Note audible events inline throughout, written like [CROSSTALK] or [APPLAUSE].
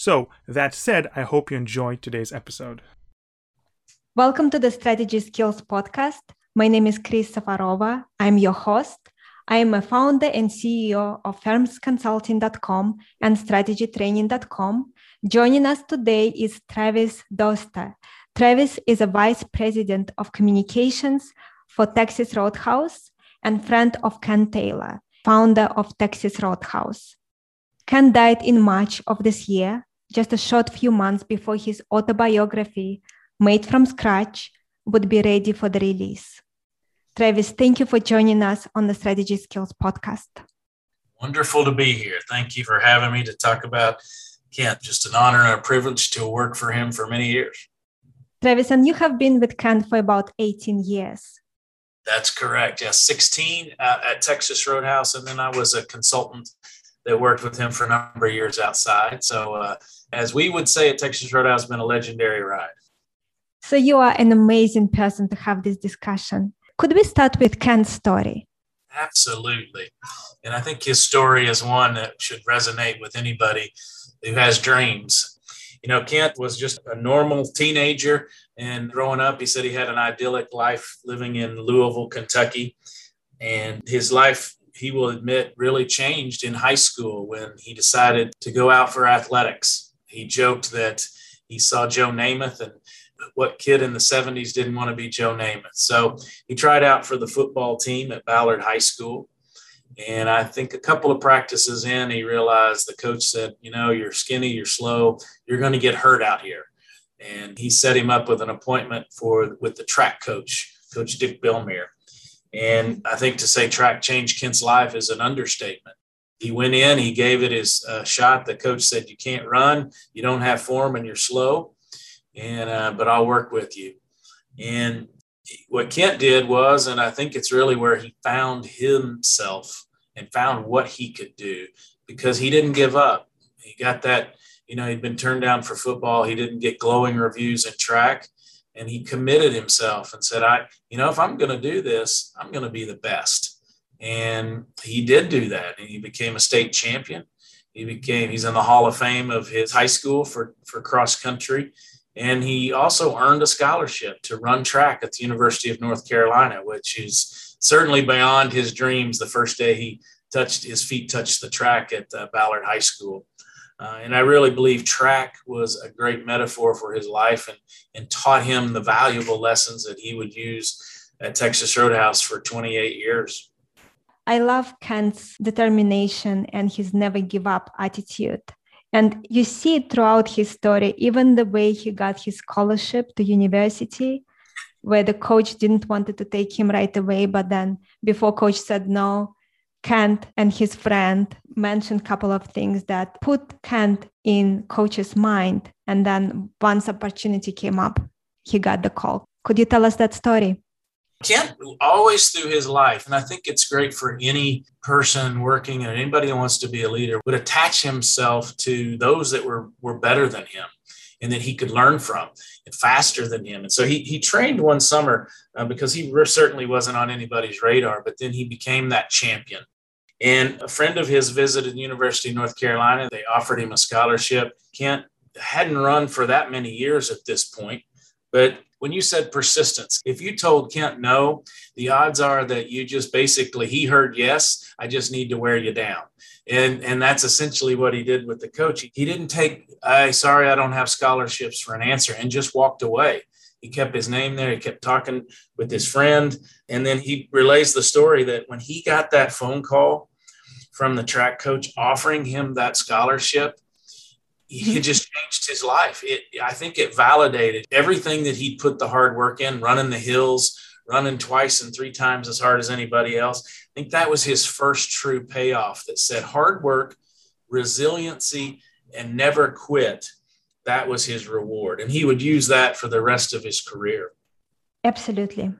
So, that said, I hope you enjoyed today's episode. Welcome to the Strategy Skills Podcast. My name is Kris Safarova. I'm your host. I am a founder and CEO of firmsconsulting.com and strategytraining.com. Joining us today is Travis Doster. Travis is a vice president of communications for Texas Roadhouse and friend of Kent Taylor, founder of Texas Roadhouse. Kent died in March of this year just a short few months before his autobiography, Made from Scratch, would be ready for the release. Travis, thank you for joining us on the Strategy Skills podcast. Wonderful to be here. Thank you for having me to talk about Kent. Just an honor and a privilege to work for him for many years. Travis, and you have been with Kent for about 18 years. That's correct. Yeah, 16 uh, at Texas Roadhouse. And then I was a consultant that worked with him for a number of years outside. So, uh, as we would say at Texas Roadhouse, been a legendary ride. So you are an amazing person to have this discussion. Could we start with Kent's story? Absolutely. And I think his story is one that should resonate with anybody who has dreams. You know, Kent was just a normal teenager, and growing up, he said he had an idyllic life living in Louisville, Kentucky. And his life he will admit really changed in high school when he decided to go out for athletics. He joked that he saw Joe Namath and what kid in the 70s didn't want to be Joe Namath. So he tried out for the football team at Ballard High School. And I think a couple of practices in, he realized the coach said, You know, you're skinny, you're slow, you're going to get hurt out here. And he set him up with an appointment for with the track coach, Coach Dick Billmere. And I think to say track changed Kent's life is an understatement. He went in, he gave it his uh, shot. The coach said, "You can't run, you don't have form, and you're slow." And uh, but I'll work with you. And what Kent did was, and I think it's really where he found himself and found what he could do because he didn't give up. He got that, you know, he'd been turned down for football. He didn't get glowing reviews in track and he committed himself and said, I, you know, if I'm going to do this, I'm going to be the best. And he did do that. And he became a state champion. He became, he's in the Hall of Fame of his high school for, for cross country. And he also earned a scholarship to run track at the University of North Carolina, which is certainly beyond his dreams the first day he touched his feet touched the track at uh, Ballard High School. Uh, and I really believe track was a great metaphor for his life and, and taught him the valuable lessons that he would use at Texas Roadhouse for 28 years. I love Kent's determination and his never give up attitude. And you see it throughout his story, even the way he got his scholarship to university, where the coach didn't want to take him right away, but then before coach said no, Kent and his friend mentioned a couple of things that put Kent in coach's mind. And then once opportunity came up, he got the call. Could you tell us that story? Kent always through his life, and I think it's great for any person working and anybody who wants to be a leader, would attach himself to those that were, were better than him and that he could learn from faster than him. And so he, he trained one summer uh, because he certainly wasn't on anybody's radar, but then he became that champion. And a friend of his visited University of North Carolina. They offered him a scholarship. Kent hadn't run for that many years at this point. But when you said persistence, if you told Kent no, the odds are that you just basically, he heard yes, I just need to wear you down. And, and that's essentially what he did with the coach. He didn't take, I sorry, I don't have scholarships for an answer and just walked away. He kept his name there. He kept talking with his friend. And then he relays the story that when he got that phone call from the track coach offering him that scholarship, it mm-hmm. [LAUGHS] just changed his life. It, I think it validated everything that he put the hard work in, running the hills, running twice and three times as hard as anybody else. I think that was his first true payoff that said hard work, resiliency, and never quit that was his reward. And he would use that for the rest of his career. Absolutely.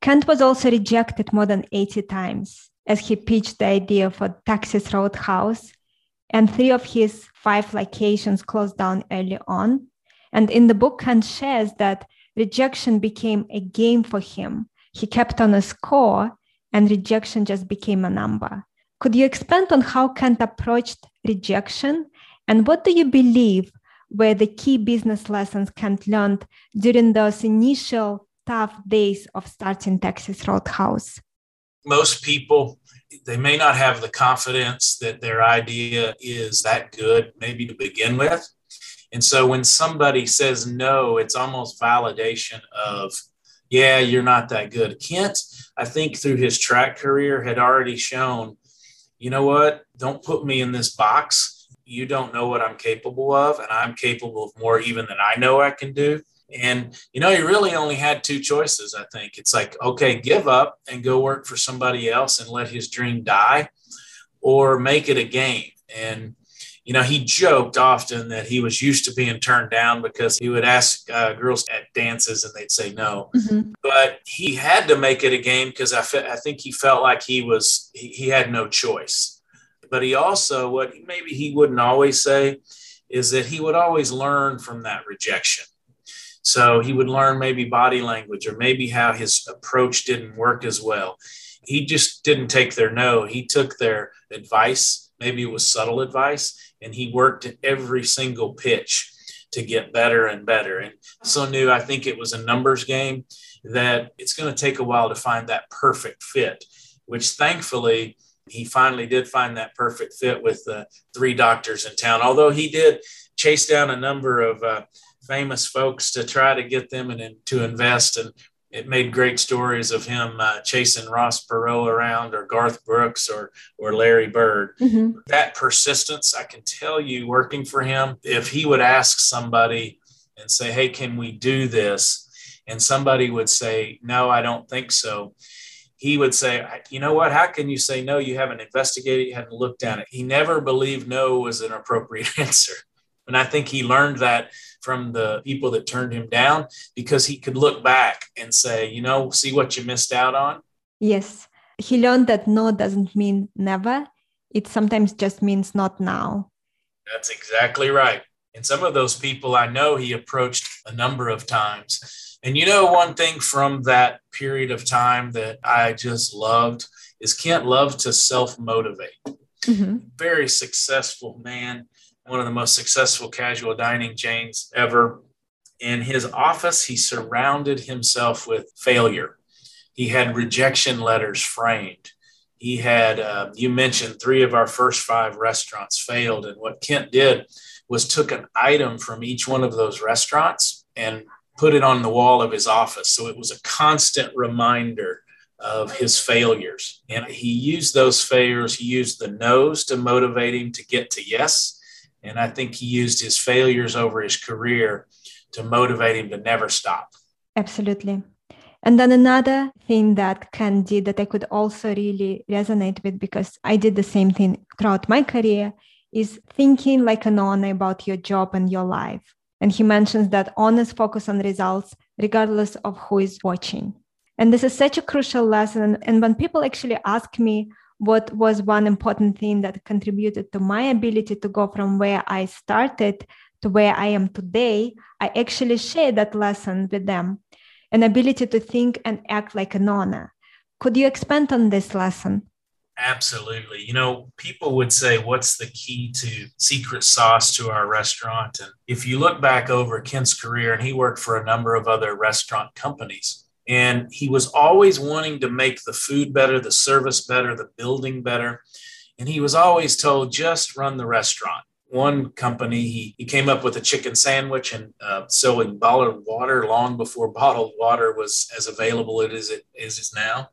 Kent was also rejected more than 80 times as he pitched the idea for a Texas Roadhouse, and three of his five locations closed down early on. And in the book, Kent shares that rejection became a game for him. He kept on a score, and rejection just became a number. Could you expand on how Kent approached rejection? And what do you believe were the key business lessons Kent learned during those initial tough days of starting Texas Roadhouse? Most people, they may not have the confidence that their idea is that good, maybe to begin with. And so when somebody says no, it's almost validation of, yeah, you're not that good. Kent, I think through his track career, had already shown, you know what? Don't put me in this box. You don't know what I'm capable of, and I'm capable of more even than I know I can do. And, you know, he really only had two choices, I think. It's like, okay, give up and go work for somebody else and let his dream die, or make it a game. And, you know, he joked often that he was used to being turned down because he would ask uh, girls at dances and they'd say no. Mm-hmm. But he had to make it a game because I, fe- I think he felt like he was, he, he had no choice. But he also, what maybe he wouldn't always say, is that he would always learn from that rejection so he would learn maybe body language or maybe how his approach didn't work as well. He just didn't take their no. He took their advice. Maybe it was subtle advice, and he worked every single pitch to get better and better. And so knew I think it was a numbers game that it's going to take a while to find that perfect fit, which thankfully he finally did find that perfect fit with the three doctors in town. Although he did chase down a number of uh, famous folks to try to get them and, and to invest. And it made great stories of him uh, chasing Ross Perot around or Garth Brooks or, or Larry Bird. Mm-hmm. That persistence, I can tell you, working for him, if he would ask somebody and say, Hey, can we do this? And somebody would say, No, I don't think so. He would say, You know what? How can you say no? You haven't investigated, you haven't looked at it. He never believed no was an appropriate [LAUGHS] answer. And I think he learned that from the people that turned him down because he could look back and say, you know, see what you missed out on? Yes. He learned that no doesn't mean never, it sometimes just means not now. That's exactly right. And some of those people I know he approached a number of times. And you know, one thing from that period of time that I just loved is Kent loved to self motivate. Mm-hmm. Very successful man one of the most successful casual dining chains ever. In his office, he surrounded himself with failure. He had rejection letters framed. He had, uh, you mentioned three of our first five restaurants failed. And what Kent did was took an item from each one of those restaurants and put it on the wall of his office. So it was a constant reminder of his failures. And he used those failures, he used the no's to motivate him to get to yes and I think he used his failures over his career to motivate him to never stop. Absolutely. And then another thing that Kent did that I could also really resonate with because I did the same thing throughout my career is thinking like an owner about your job and your life. And he mentions that owners focus on results regardless of who is watching. And this is such a crucial lesson. And when people actually ask me, what was one important thing that contributed to my ability to go from where I started to where I am today, I actually share that lesson with them an ability to think and act like an owner. Could you expand on this lesson? Absolutely. You know, people would say, What's the key to secret sauce to our restaurant? And if you look back over Kent's career, and he worked for a number of other restaurant companies, and he was always wanting to make the food better, the service better, the building better. And he was always told, just run the restaurant. One company, he, he came up with a chicken sandwich and uh, selling bottled water long before [LAUGHS] bottled water was as available as it is now.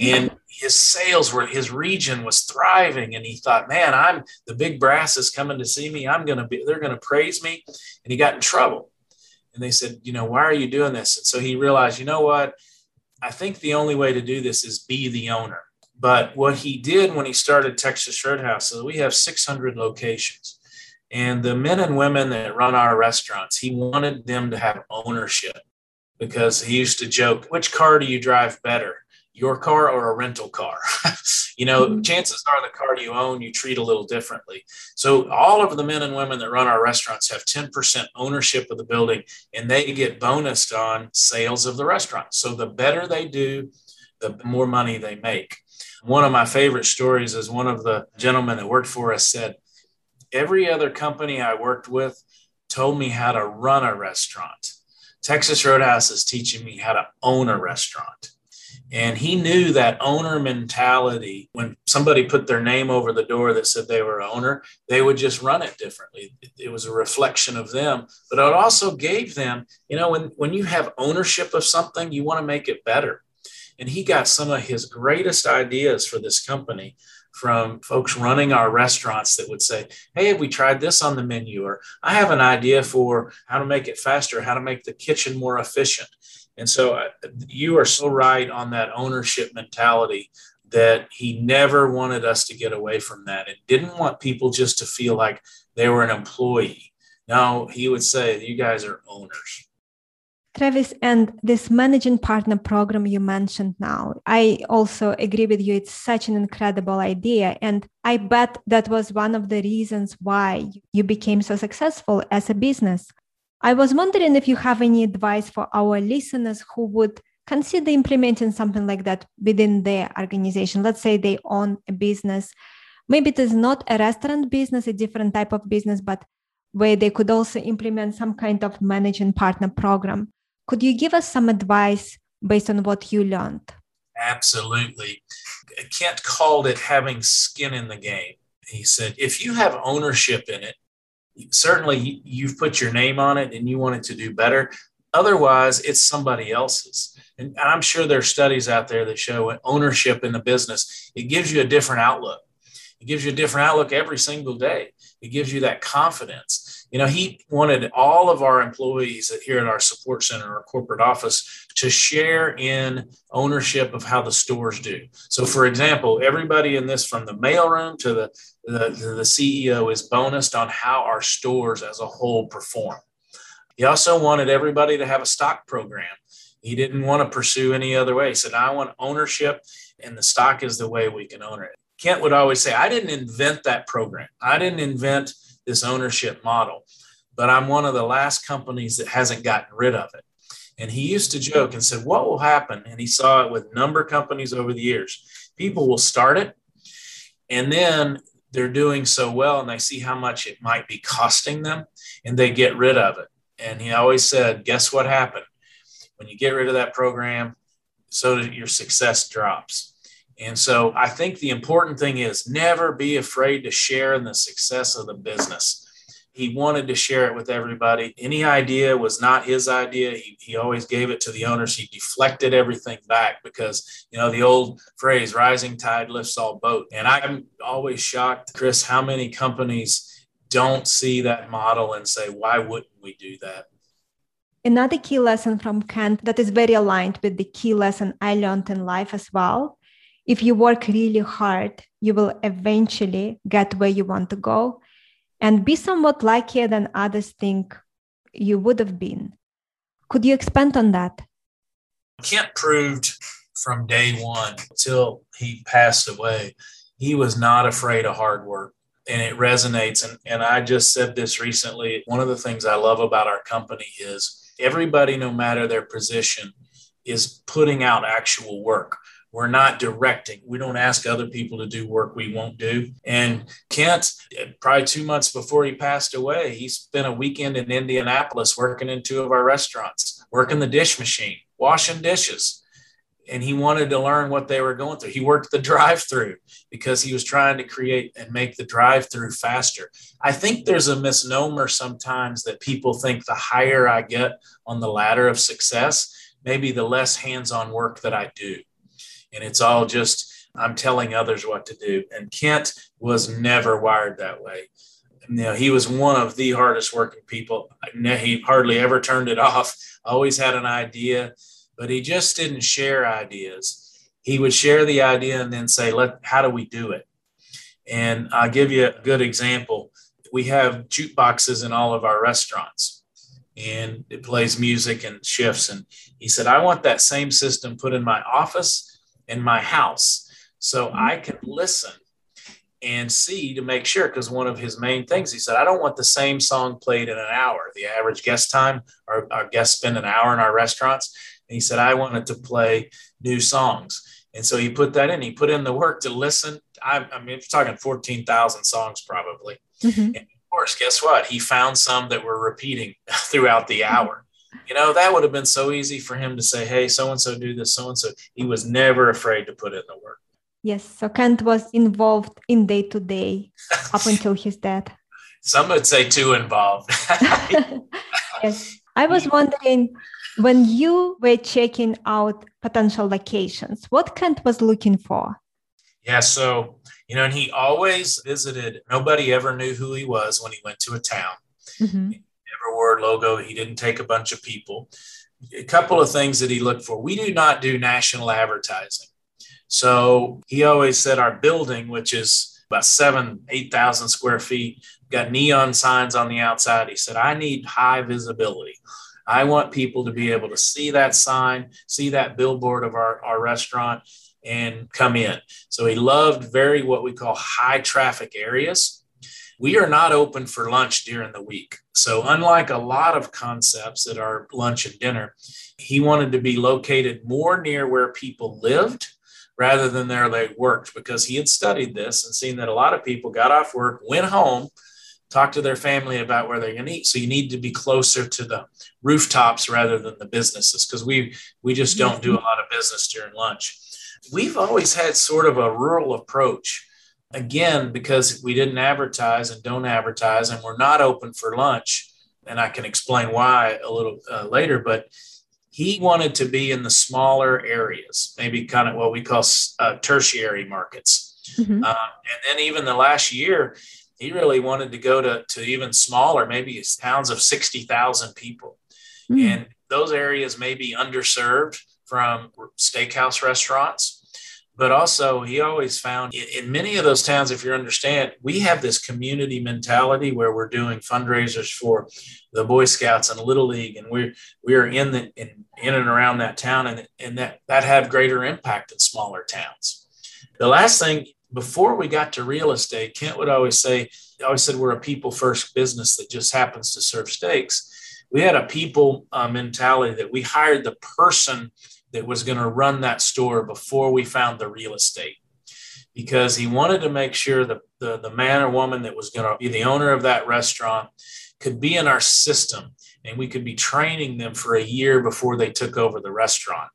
And his sales were, his region was thriving. And he thought, man, I'm the big brass is coming to see me. I'm going to be, they're going to praise me. And he got in trouble and they said, you know, why are you doing this? And so he realized, you know what? I think the only way to do this is be the owner. But what he did when he started Texas Roadhouse, so we have 600 locations. And the men and women that run our restaurants, he wanted them to have ownership because he used to joke, which car do you drive better? Your car or a rental car? [LAUGHS] you know, mm-hmm. chances are the car you own, you treat a little differently. So, all of the men and women that run our restaurants have 10% ownership of the building and they get bonused on sales of the restaurant. So, the better they do, the more money they make. One of my favorite stories is one of the gentlemen that worked for us said, Every other company I worked with told me how to run a restaurant. Texas Roadhouse is teaching me how to own a restaurant. And he knew that owner mentality. When somebody put their name over the door that said they were owner, they would just run it differently. It was a reflection of them, but it also gave them, you know, when, when you have ownership of something, you want to make it better. And he got some of his greatest ideas for this company from folks running our restaurants that would say, Hey, have we tried this on the menu? Or I have an idea for how to make it faster, how to make the kitchen more efficient. And so uh, you are so right on that ownership mentality that he never wanted us to get away from that and didn't want people just to feel like they were an employee. No, he would say, You guys are owners. Travis, and this managing partner program you mentioned now, I also agree with you. It's such an incredible idea. And I bet that was one of the reasons why you became so successful as a business. I was wondering if you have any advice for our listeners who would consider implementing something like that within their organization. Let's say they own a business. Maybe it is not a restaurant business, a different type of business, but where they could also implement some kind of managing partner program. Could you give us some advice based on what you learned? Absolutely. Kent called it having skin in the game. He said, if you have ownership in it, certainly you've put your name on it and you want it to do better. Otherwise, it's somebody else's. And I'm sure there are studies out there that show ownership in the business, it gives you a different outlook. It gives you a different outlook every single day. It gives you that confidence you know, he wanted all of our employees here at our support center or corporate office to share in ownership of how the stores do. So, for example, everybody in this, from the mailroom to the, the, the CEO, is bonused on how our stores as a whole perform. He also wanted everybody to have a stock program. He didn't want to pursue any other way. He said, I want ownership, and the stock is the way we can own it. Kent would always say, I didn't invent that program. I didn't invent this ownership model. But I'm one of the last companies that hasn't gotten rid of it. And he used to joke and said, What will happen? And he saw it with number companies over the years. People will start it, and then they're doing so well, and they see how much it might be costing them, and they get rid of it. And he always said, Guess what happened? When you get rid of that program, so that your success drops. And so I think the important thing is never be afraid to share in the success of the business. He wanted to share it with everybody. Any idea was not his idea. He, he always gave it to the owners. He deflected everything back because, you know, the old phrase, rising tide lifts all boats. And I'm always shocked, Kris, how many companies don't see that model and say, why wouldn't we do that? Another key lesson from Kent that is very aligned with the key lesson I learned in life as well if you work really hard, you will eventually get where you want to go and be somewhat luckier than others think you would have been. Could you expand on that? Kent proved from day one till he passed away, he was not afraid of hard work. And it resonates. And, and I just said this recently. One of the things I love about our company is everybody, no matter their position, is putting out actual work. We're not directing. We don't ask other people to do work we won't do. And Kent, probably two months before he passed away, he spent a weekend in Indianapolis working in two of our restaurants, working the dish machine, washing dishes. And he wanted to learn what they were going through. He worked the [LAUGHS] drive through because he was trying to create and make the drive through faster. I think there's a misnomer sometimes that people think the higher I get on the ladder of success, maybe the less hands on work that I do and it's all just I'm telling others what to do. And Kent was never wired that way. You know, he was one of the hardest working people. He hardly ever turned it [LAUGHS] off. Always had an idea, but he just didn't share ideas. He would share the idea and then say, "Let how do we do it?" And I'll give you a good example we have jukeboxes in all of our restaurants and it plays music and shifts. And he said, I want that same system put in my office and my house so I can listen and see to make sure. Because one of his main things, he said, I don't want the same song played in an hour. The average guest time, our, our guests spend an hour in our restaurants. And he said, I wanted to play new songs. And so he put that in. He put in the work to listen. I, I mean, we're talking 14,000 songs probably. Mm-hmm. And of course, guess what? He found some that were repeating [LAUGHS] throughout the hour. You know, that would have been so easy for him to say, hey, so and so do this, so and so. He was never afraid to put in the work. Yes. So Kent was involved in day to day up until his death. Some would say too involved. [LAUGHS] yes. I was wondering when you were checking out potential locations, what Kent was looking for? Yeah. So, you know, and he always visited, nobody ever knew who he was when he went to a town. Mm-hmm. Never logo. He didn't take a bunch of people. A couple of things that he looked for. We do not do national advertising. So he always said our building, which is about seven, 8,000 square feet, got neon signs on the outside. He said, I need high visibility. I want people to be able to see that sign, see that billboard of our, our restaurant and come in. So he loved very what we call high traffic areas. We are not open for lunch during the week. So, unlike a lot of concepts that are lunch and dinner, he wanted to be located more near where people lived rather than there they worked because he had studied this and seen that a lot of people got off work, went home, talked to their family about where they're going to eat. So you need to be closer to the rooftops rather than the businesses because we we just don't do a lot of business during lunch. We've always had sort of a rural approach. Again, because we didn't advertise and don't advertise, and we're not open for lunch. And I can explain why a little uh, later, but he wanted to be in the smaller areas, maybe kind of what we call uh, tertiary markets. Mm-hmm. Um, and then even the last year, he really wanted to go to, to even smaller, maybe towns of 60,000 people. Mm-hmm. And those areas may be underserved from steakhouse restaurants. But also, he always found in many of those towns, if you understand, we have this community mentality where we're doing fundraisers for the Boy Scouts and Little League, and we're we are in the in, in and around that town, and and that that have greater impact in smaller towns. The last thing before we got to real estate, Kent would always say, always said we're a people first business that just happens to serve steaks. We had a people uh, mentality that we hired the person that was going to run that store before we found the real estate because he wanted to make sure that the, the man or woman that was going to be the owner of that restaurant could be in our system and we could be training them for a year before they took over the restaurant.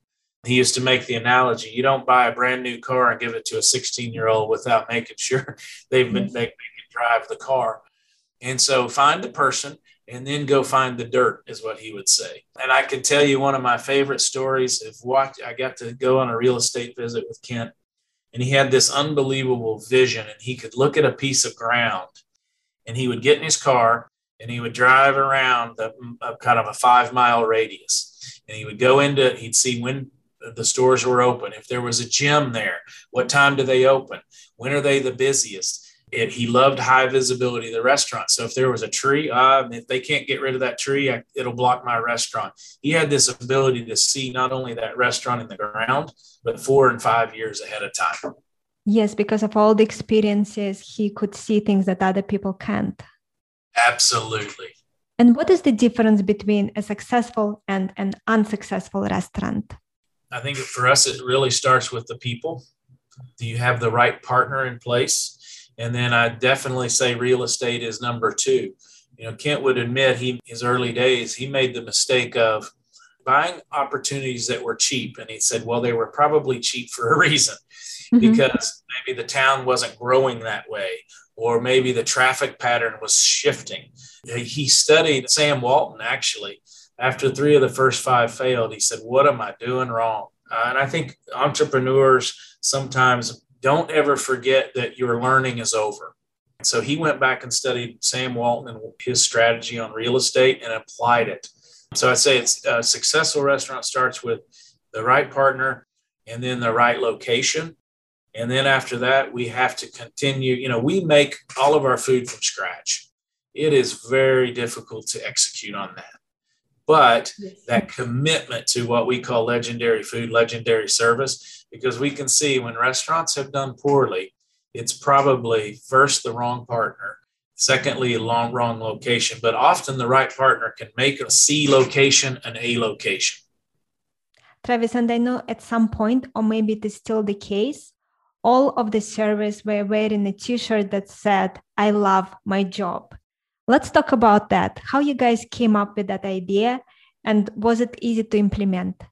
He used to make the analogy you don't buy a brand new car and give it to a 16 year old without making sure [LAUGHS] they've been mm-hmm. they, they can drive the car. And so find the person and then go find the dirt is what he would say. And i can tell you one of my favorite stories of what i got to go on a real estate visit with kent. And he had this unbelievable vision and he could look at a piece of ground and he would get in his car and he would drive around the kind of a five mile radius. And he would go into he'd see when the stores were open if there was a gym there what time do they open when are they the busiest it, he loved high visibility of the restaurant. So if there was a tree, uh, if they can't get rid of that tree, I, it'll block my restaurant. He had this ability to see not only that restaurant in the ground, but four and five years ahead of time. Yes, because of all the experiences, he could see things that other people can't. Absolutely. And what is the difference between a successful and an unsuccessful restaurant? I think for us, it really starts with the people. Do you have the right partner in place? And then I definitely say real estate is number two. You know, Kent would admit he his early days he made the mistake of buying opportunities that were cheap, and he said, well, they were probably cheap for a reason, mm-hmm. because maybe the town wasn't growing that way, or maybe the traffic pattern was shifting. He studied Sam Walton actually. After three of the first five failed, he said, "What am I doing wrong?" Uh, and I think entrepreneurs sometimes don't ever forget that your learning is over. So he went back and studied Sam Walton and his strategy on real estate and applied it. So I'd say it's a successful restaurant starts with the right partner and then the right location. And then after that, we have to continue. You know, we make all of our food from scratch. it is very difficult to execute on that. But yes. that commitment to what we call legendary food, legendary service, because we can see when restaurants have done poorly, it's probably first the wrong partner, secondly, a long, wrong location, but often the right partner can make a C location an A location. Travis, and I know at some point, or maybe it is still the case, all of the servers were wearing a t-shirt that said, I love my job. Let's talk about that. How you guys came up with that idea and was it easy to implement?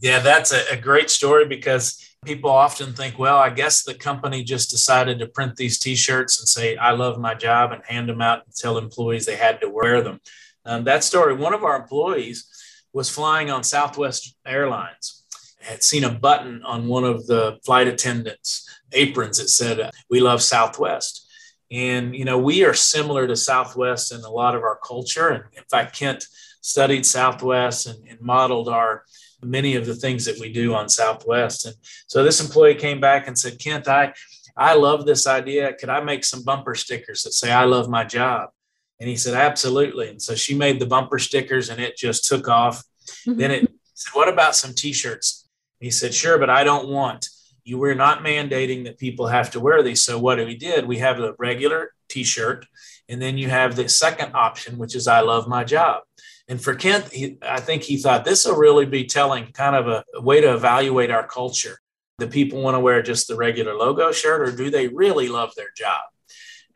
Yeah, that's a, a great story because people often think, well, I guess the company just decided to print these t-shirts and say, I love my job and hand them out and tell employees they had to wear them. Um, that story, one of our employees was flying on Southwest Airlines, had seen a button on one of the flight attendants' aprons that said, We love Southwest. And, you know, we are similar to Southwest in a lot of our culture. And in fact, Kent studied Southwest and, and modeled our many of the things that we do on Southwest. And so this employee came back and said, Kent, I, I love this idea. Could I make some bumper stickers that say, I love my job? And he said, absolutely. And so she made the bumper stickers and it just took off. Mm-hmm. Then it said, what about some t-shirts? He said, sure, but I don't want you. We're not mandating that people have to wear these. So what we did, we have a regular t-shirt and then you have the second option, which is I love my job. And for Kent, he, I think he thought this will really be telling kind of a, a way to evaluate our culture. The people want to wear just the regular logo shirt, or do they really love their job?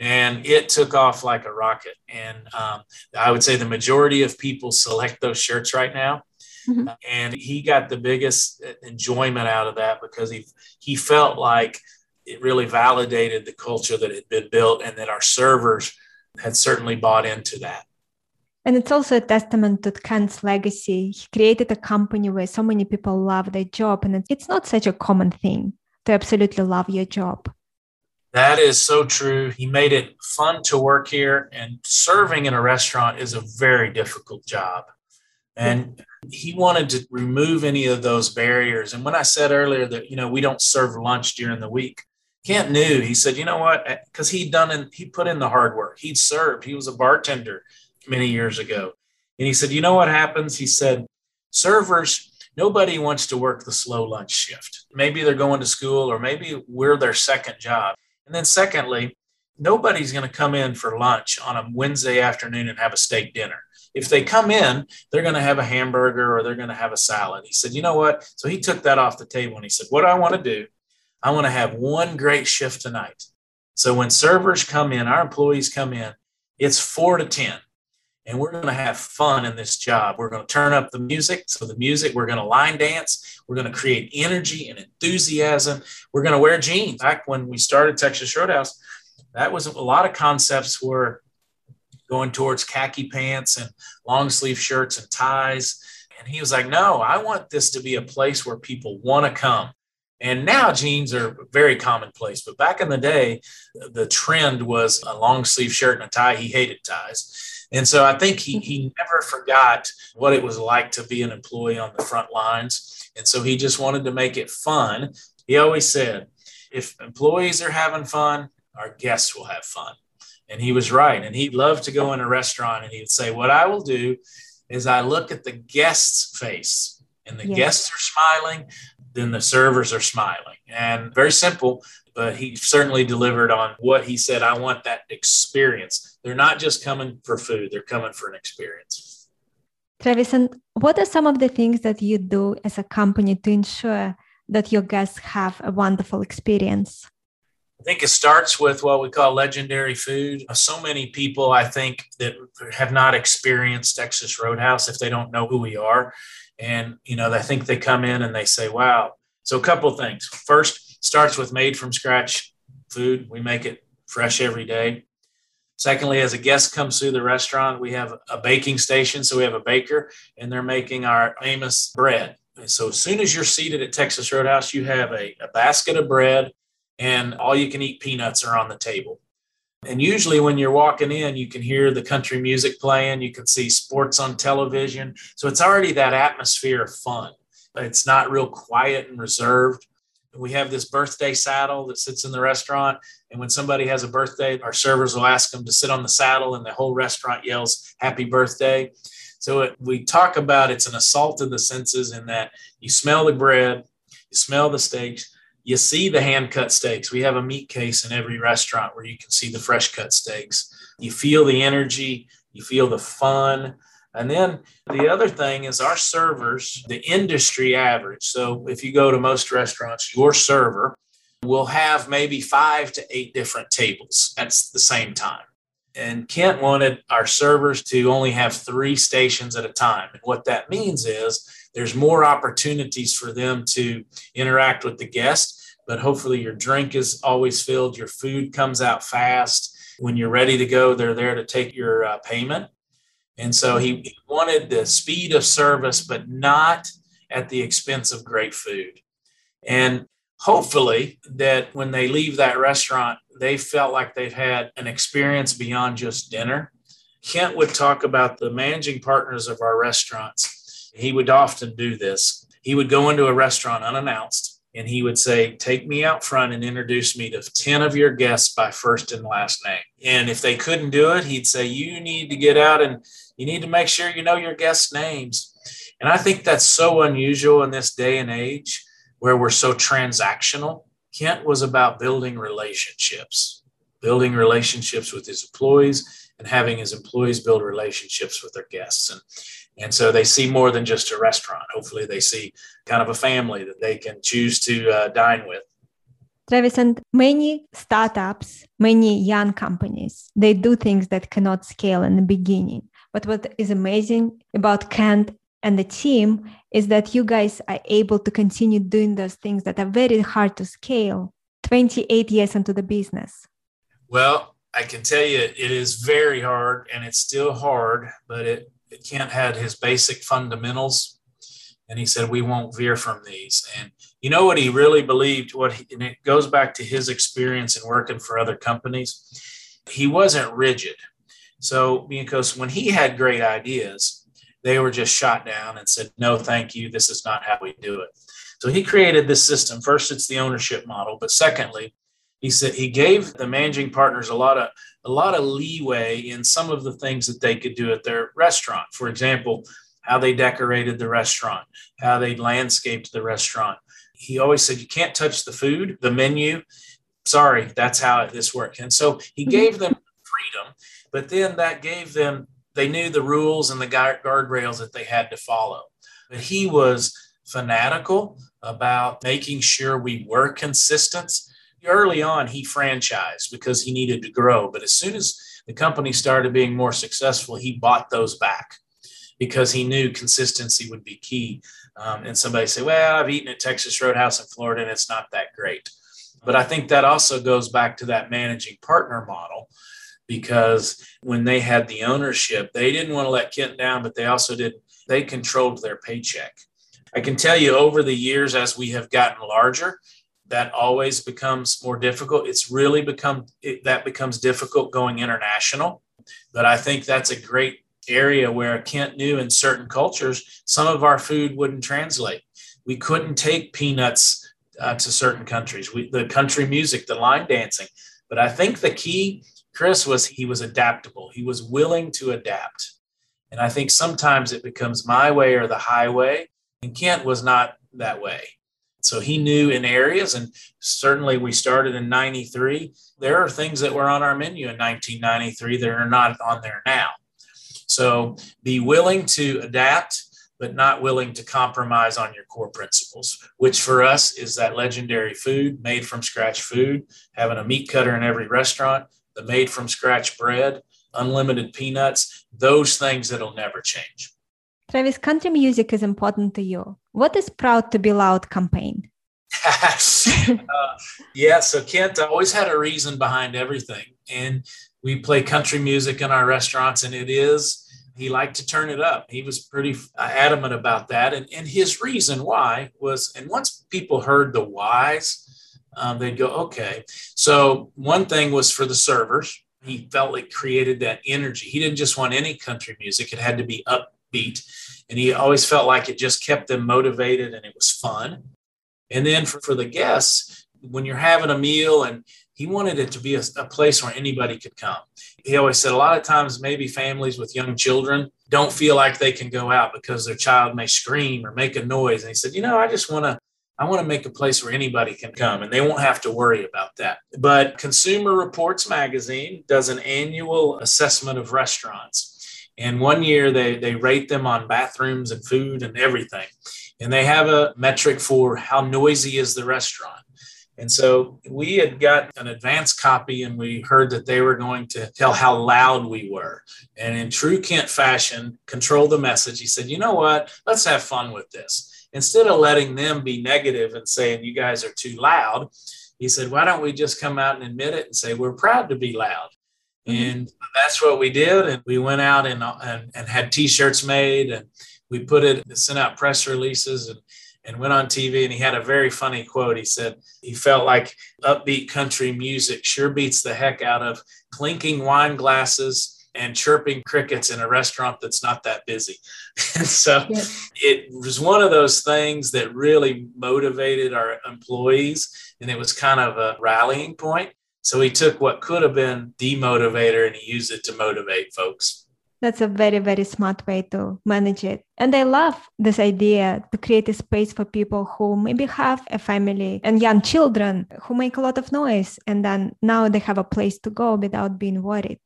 and it took off like a rocket. And um, I would say the majority of people select those shirts right now. Mm-hmm. And he got the biggest enjoyment out of that because he he felt like it really validated the culture that had been built and that our servers had certainly bought into that. And it's also a testament to Kent's legacy. He created a company where so many people love their job, and it's not such a common thing to absolutely love your job. That is so true. He made it fun to work here, and serving in a restaurant is a very difficult job. And he wanted to remove any of those barriers. And when I said earlier that, you know, we don't serve lunch during the week, Kent knew. He said, you know what? Uh, because he'd done and he put in the hard work. He'd served. He was a bartender many years ago. And he said, you know what happens? He said, servers, nobody wants to work the slow lunch shift. Maybe they're going to school or maybe we're their second job. And then, secondly, nobody's going to come in for lunch on a Wednesday afternoon and have a steak dinner. If they come in, they're going to have a hamburger or they're going to have a salad. He said, You know what? So he took that off the table and he said, What do I want to do, I want to have one great shift tonight. So when servers come in, our employees come in, it's four to 10 and we're going to have fun in this job. We're going to turn up the music. So, the music, we're going to line dance. We're going to create energy and enthusiasm. We're going to wear jeans. Back when we started Texas Roadhouse, that was a lot of concepts were going towards khaki pants and long sleeve shirts and ties. And he was like, No, I want this to be a place where people want to come. And now jeans are very commonplace. But back in the day, the trend was a long sleeve shirt and a tie. He hated ties. And so I think he, he [LAUGHS] never forgot what it was like to be an employee on the front lines. And so he just wanted to make it fun. He always said, if employees are having fun, our guests will have fun. And he was right. And he loved to go in a restaurant and he would say, What I will do is I look at the guest's face and the yes. guests are smiling, then the servers are smiling. And very simple, but he certainly delivered on what he said. I want that experience. They're not just coming for food, they're coming for an experience. Travis, and what are some of the things that you do as a company to ensure that your guests have a wonderful experience? I think it starts with what we call legendary food. Uh, so many people, I think, that have not experienced Texas Roadhouse if they don't know who we are. And, you know, I think they come in and they say, wow. So, a couple of things. First, starts with made from scratch food. We make it fresh every day. Secondly, as a guest comes through the restaurant, we have a baking station. So we have a baker and they're making our famous bread. So as soon as you're seated at Texas Roadhouse, you have a, a basket of bread and all you can eat peanuts are on the table. And usually, when you're walking in, you can hear the country music playing, you can see sports on television. So it's already that atmosphere of fun. But it's not real quiet and reserved. We have this birthday saddle that sits in the restaurant. And when somebody has a birthday, our servers will ask them to sit on the saddle, and the whole restaurant yells, Happy birthday. So it, we talk about it's an assault of the senses in that you smell the bread, you smell the steaks, you see the hand cut steaks. We have a meat case in every restaurant where you can see the fresh cut steaks. You feel the energy, you feel the fun. And then the other thing is our servers, the industry average. So if you go to most restaurants, your server will have maybe five to eight different tables at the same time. And Kent wanted our servers to only have three stations at a time. And what that means is there's more opportunities for them to interact with the guest, but hopefully your drink is always filled, your food comes out fast. When you're ready to go, they're there to take your uh, payment. And so he, he wanted the speed of service, but not at the expense of great food. And hopefully, that when they leave that restaurant, they felt like they've had an experience beyond just dinner. Kent would talk about the managing partners of our restaurants. He would often do this. He would go into a restaurant unannounced and he would say, Take me out front and introduce me to 10 of your guests by first and last name. And if they couldn't do it, he'd say, You need to get out and you need to make sure you know your guests' names. And I think that's so unusual in this day and age where we're so transactional. Kent was about building relationships, building relationships with his employees and having his employees build relationships with their guests. And, and so they see more than just a restaurant. Hopefully, they see kind of a family that they can choose to uh, dine with. Travis, and many startups, many young companies, they do things that cannot scale in the beginning. But what is amazing about Kent and the team is that you guys are able to continue doing those things that are very hard to scale 28 years into the business? Well, I can tell you it is very hard and it's still hard, but it, it Kent had his basic fundamentals. And he said, We won't veer from these. And you know what he really believed? What he, and it goes back to his experience in working for other companies. He wasn't rigid. So, because when he had great ideas, they were just shot down and said, no, thank you. This is not how we do it. So he created this system. First, it's the ownership model, but secondly, he said he gave the managing partners a lot of a lot of leeway in some of the things that they could do at their restaurant. For example, how they decorated the restaurant, how they landscaped the restaurant. He always said, "You can't touch the food, the menu." Sorry, that's how this worked. And so he mm-hmm. gave them freedom, but then that gave them they knew the rules and the guardrails that they had to follow. But he was fanatical about making sure we were consistent. Early on, he franchised because he needed to grow. But as soon as the company started being more successful, he bought those back because he knew consistency would be key. Um, and somebody say, Well, I've eaten at Texas Roadhouse in Florida and it's not that great. But I think that also goes back to that managing partner model because when they had the ownership, they didn't want to let Kent down, but they also did, they controlled their paycheck. I can tell you over the years, as we have gotten larger, that always becomes more difficult. It's really become, it, that becomes difficult going international. But I think that's a great area where Kent knew in certain cultures, some of our food wouldn't translate. We couldn't take peanuts uh, to certain countries. We, the country music, the line dancing. But I think the key Kris was he was adaptable. He was willing to adapt. And I think sometimes it becomes my way or the highway. And Kent was not that way. So he knew in areas, and certainly we started in 93. There are things that were on our menu in 1993 that are not on there now. So be willing to adapt, but not willing to compromise on your core principles, which for us is that legendary food, made from scratch food, having a meat cutter in every restaurant, the made from scratch bread, unlimited peanuts, those things that'll never change. Travis, country music is important to you. What is Proud to Be Loud campaign? [LAUGHS] uh, yeah, so Kent always had a reason behind everything. And we play country music in our restaurants, and it is, he liked to turn it up. He was pretty adamant about that. And, and his reason why was, and once people heard the whys, um, they'd go, okay. So one thing was for the servers. He felt it created that energy. He didn't just want any country music, it had to be upbeat. And he always felt like it just kept them motivated and it was fun. And then for, for the guests, when you're having a meal and he wanted it to be a, a, place where anybody could come. He always said a lot of times maybe families with young children don't feel like they can go out because their child may scream or make a noise. And he said, you know, I just want to I want to make a place where anybody can come and they won't have to worry about that. But Consumer Reports magazine does an annual assessment of restaurants. And one year they, they rate them on bathrooms and food and everything. And they have a metric for how noisy is the restaurant. And so we had got an advance copy and we heard that they were going to tell how loud we were. And in true Kent fashion, control the message. He said, you know what? Let's have fun with this instead of letting them be negative and saying you guys are too loud, he said, why don't we just come out and admit it and say we're proud to be loud? Mm-hmm. And that's what we did. And we went out and, and, and had t-shirts made and we put it, sent out press releases and, and went on TV. And he had a very funny quote. He said he felt like upbeat country music sure beats the heck out of clinking wine glasses and chirping crickets in a restaurant that's not that busy. [LAUGHS] and so it was one of those things that really motivated our employees. And it was kind of a rallying point. So he took what could have been demotivator and he used it to motivate folks. That's a very, very smart way to manage it. And I love this idea to create a space for people who maybe have a family and young children who make a lot of noise. And then now they have a place to go without being worried.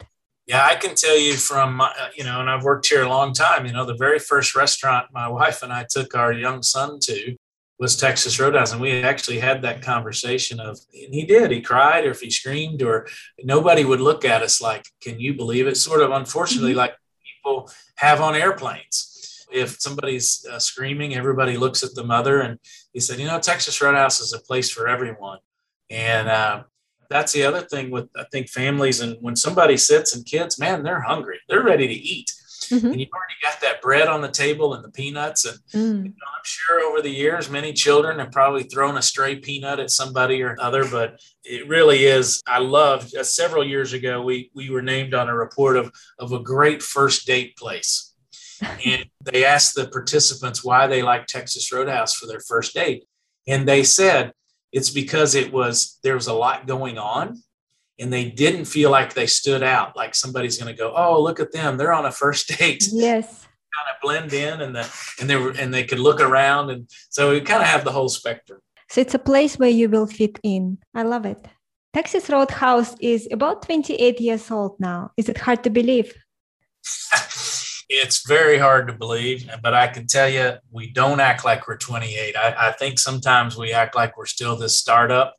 Yeah, I can tell you from, uh, you know, and I've worked here a long time, you know, the very first restaurant my wife and I took our young son to was Texas Roadhouse. And we actually had that conversation of, and he did, he cried or if he screamed or nobody would look at us like, can you believe it? Sort of unfortunately, mm-hmm. like people have on airplanes. If somebody's uh, screaming, everybody looks at the mother. And he said, you know, Texas Roadhouse is a place for everyone. And uh, that's the other thing with I think families and when somebody sits and kids, man, they're hungry. They're ready to eat. Mm-hmm. And you've already got that bread on the table and the peanuts. And mm. you know, I'm sure over the years, many children have probably thrown a stray peanut at somebody or other. But it really is. I love. Uh, several years ago, we we were named on a report of of a great first date place, [LAUGHS] and they asked the participants why they like Texas Roadhouse for their first date, and they said it's because it was there was a lot going on and they didn't feel like they stood out like somebody's going to go oh look at them they're on a first [LAUGHS] date. Yes. Kind of blend in and the and they were and they could look around and so we kind of have the whole spectrum. So it's a place where you will fit in. I love it. Texas roadhouse is about 28 years old now. Is it hard to believe it's very hard to believe, but I can tell you, we don't act like we're 28. I, I think sometimes we act like we're still this startup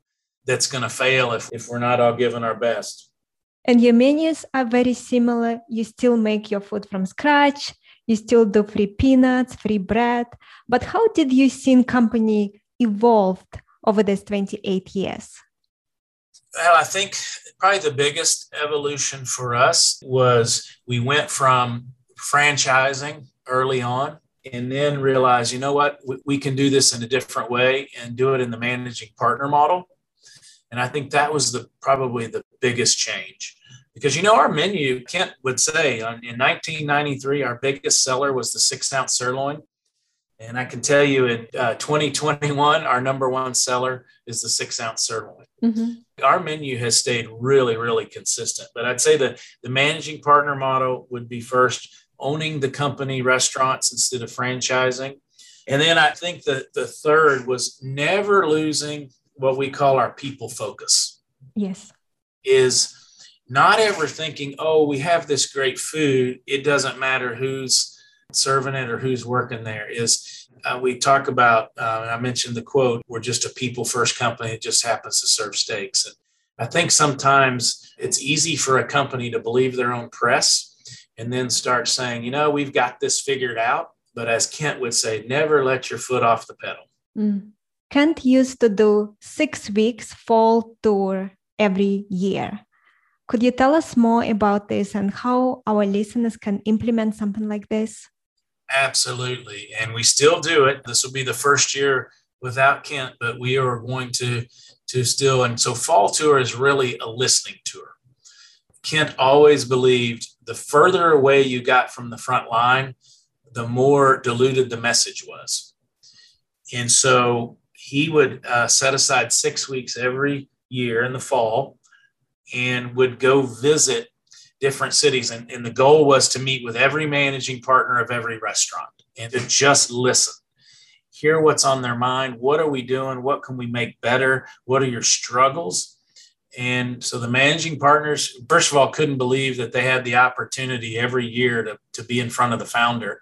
that's going to fail if, if we're not all giving our best. And your menus are very similar. You still make your food from scratch. You still do free peanuts, free bread. But how did you see company evolved over these 28 years? Well, I think probably the biggest evolution for us was we went from franchising early on and then realize, you know what, we, can do this in a different way and do it in the managing partner model. And I think that was the probably the biggest change because you know our menu, Kent would say in 1993, our biggest seller was the six ounce sirloin. And I can tell you in uh, 2021, our number one seller is the six ounce sirloin. Mm-hmm. Our menu has stayed really, really consistent. But I'd say that the managing partner model would be first owning the company restaurants instead of franchising. And then I think that the third was never losing what we call our people focus. Yes. Is not ever thinking, oh, we have this great food. It doesn't matter who's serving it or who's working there. Is uh, we talk about, uh, I mentioned the quote, we're just a people first company. It just happens to serve steaks. And I think sometimes it's easy for a company to believe their own press and then start saying, you know, we've got this figured out. But as Kent would say, never let your foot off the pedal. Mm. Kent used to do six weeks fall tour every year. Could you tell us more about this and how our listeners can implement something like this? Absolutely. And we still do it. This will be the first year without Kent, but we are going to to still and so fall tour is really a listening tour. Kent always believed the further away you got from the front line, the more diluted the message was. And so he would uh, set aside six weeks every year in the fall and would go visit different cities. And, and the goal was to meet with every managing partner of every restaurant and to just listen hear what's on their mind. What are we doing? What can we make better? What are your struggles? And so the managing partners, first of all, couldn't believe that they had the opportunity every year to, to be in front of the founder.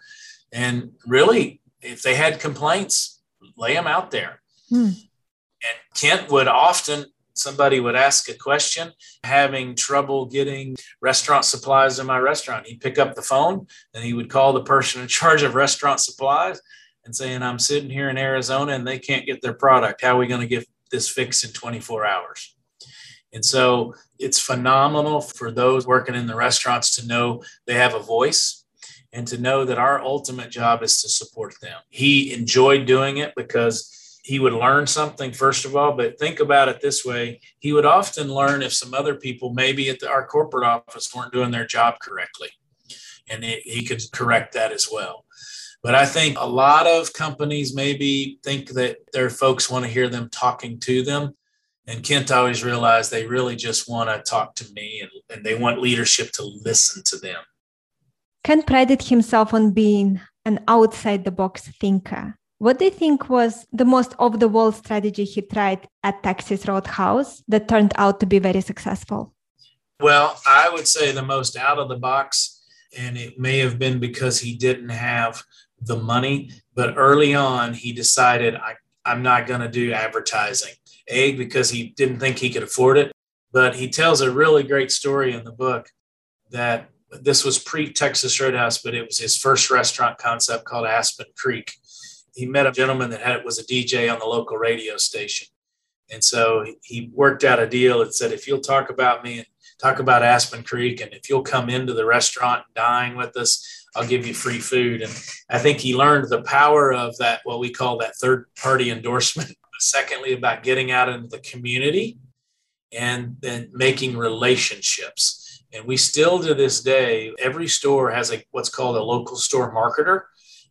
And really, if they had complaints, lay them out there. Hmm. And Kent would often, somebody would ask a question, having trouble getting restaurant supplies in my restaurant. He'd pick up the phone and he would call the person in [LAUGHS] charge of restaurant supplies and saying, I'm sitting here in Arizona and they can't get their product. How are we going to get this fixed in 24 hours? And so it's phenomenal for those working in the restaurants to know they have a voice and to know that our ultimate job is to support them. He enjoyed doing it because he would learn something, first of all, but think about it this way he would often learn if some other people, maybe at the, our corporate office, weren't doing their job correctly. And it, he could correct that as well. But I think a lot of companies maybe think that their folks want to hear them talking to them. And Kent always realized they really just want to talk to me and, and they want leadership to listen to them. Kent prided himself on being an outside the box thinker. What do you think was the most off the wall strategy he tried at Texas Roadhouse that turned out to be very successful? Well, I would say the most out of the box, and it may have been because he didn't have the money. But early on, he decided, I, I'm not going to do advertising. A, because he didn't think he could afford it. But he tells a really great story in the book that this was pre Texas Roadhouse, but it was his first restaurant concept called Aspen Creek. He met a gentleman that had was a DJ on the local radio station. And so he worked out a deal and said, if you'll talk about me and talk about Aspen Creek, and if you'll come into the restaurant and dine with us, I'll give you free food. And I think he learned the power of that, what we call that third party endorsement. [LAUGHS] Secondly, about getting out into the community and then making relationships. And we still to this day, every store has a what's called a local store marketer.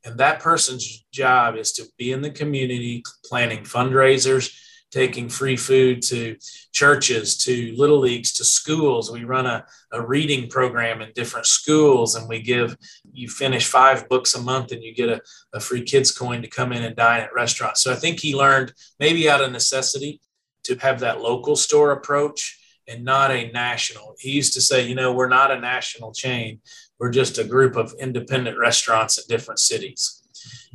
And that person's job is to be in the community planning fundraisers, taking free food to churches, to little leagues, to schools. We run a, a reading program in different schools, and we give you finish five books a month and you get a, a free kids coin to come in and dine at restaurants. So I think he learned maybe out of necessity to have that local store approach and not a national. He used to say, you know, we're not a national chain. We're just a group of independent restaurants in different cities.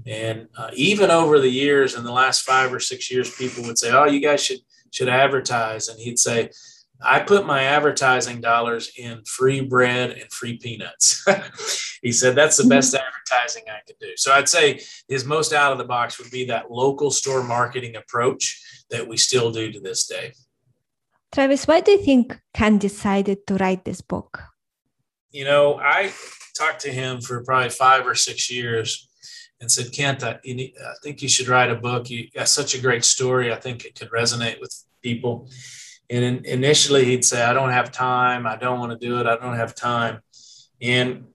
And uh, even over the years, in the last five or six years, people would say, "Oh, you guys should should advertise," and he'd say, "I put my advertising dollars in free bread and free peanuts." [LAUGHS] he said that's the mm-hmm. best advertising I could do. So I'd say his most out of the box would be that local store marketing approach that we still do to this day. Travis, why do you think Kent decided to write this book? You know, I talked to him for probably five or six years and said, Kent, I, need, I think you should write a book. You got such a great story. I think it could resonate with people. And in, initially, he'd say, I don't have time. I don't want to do it. I don't have time. And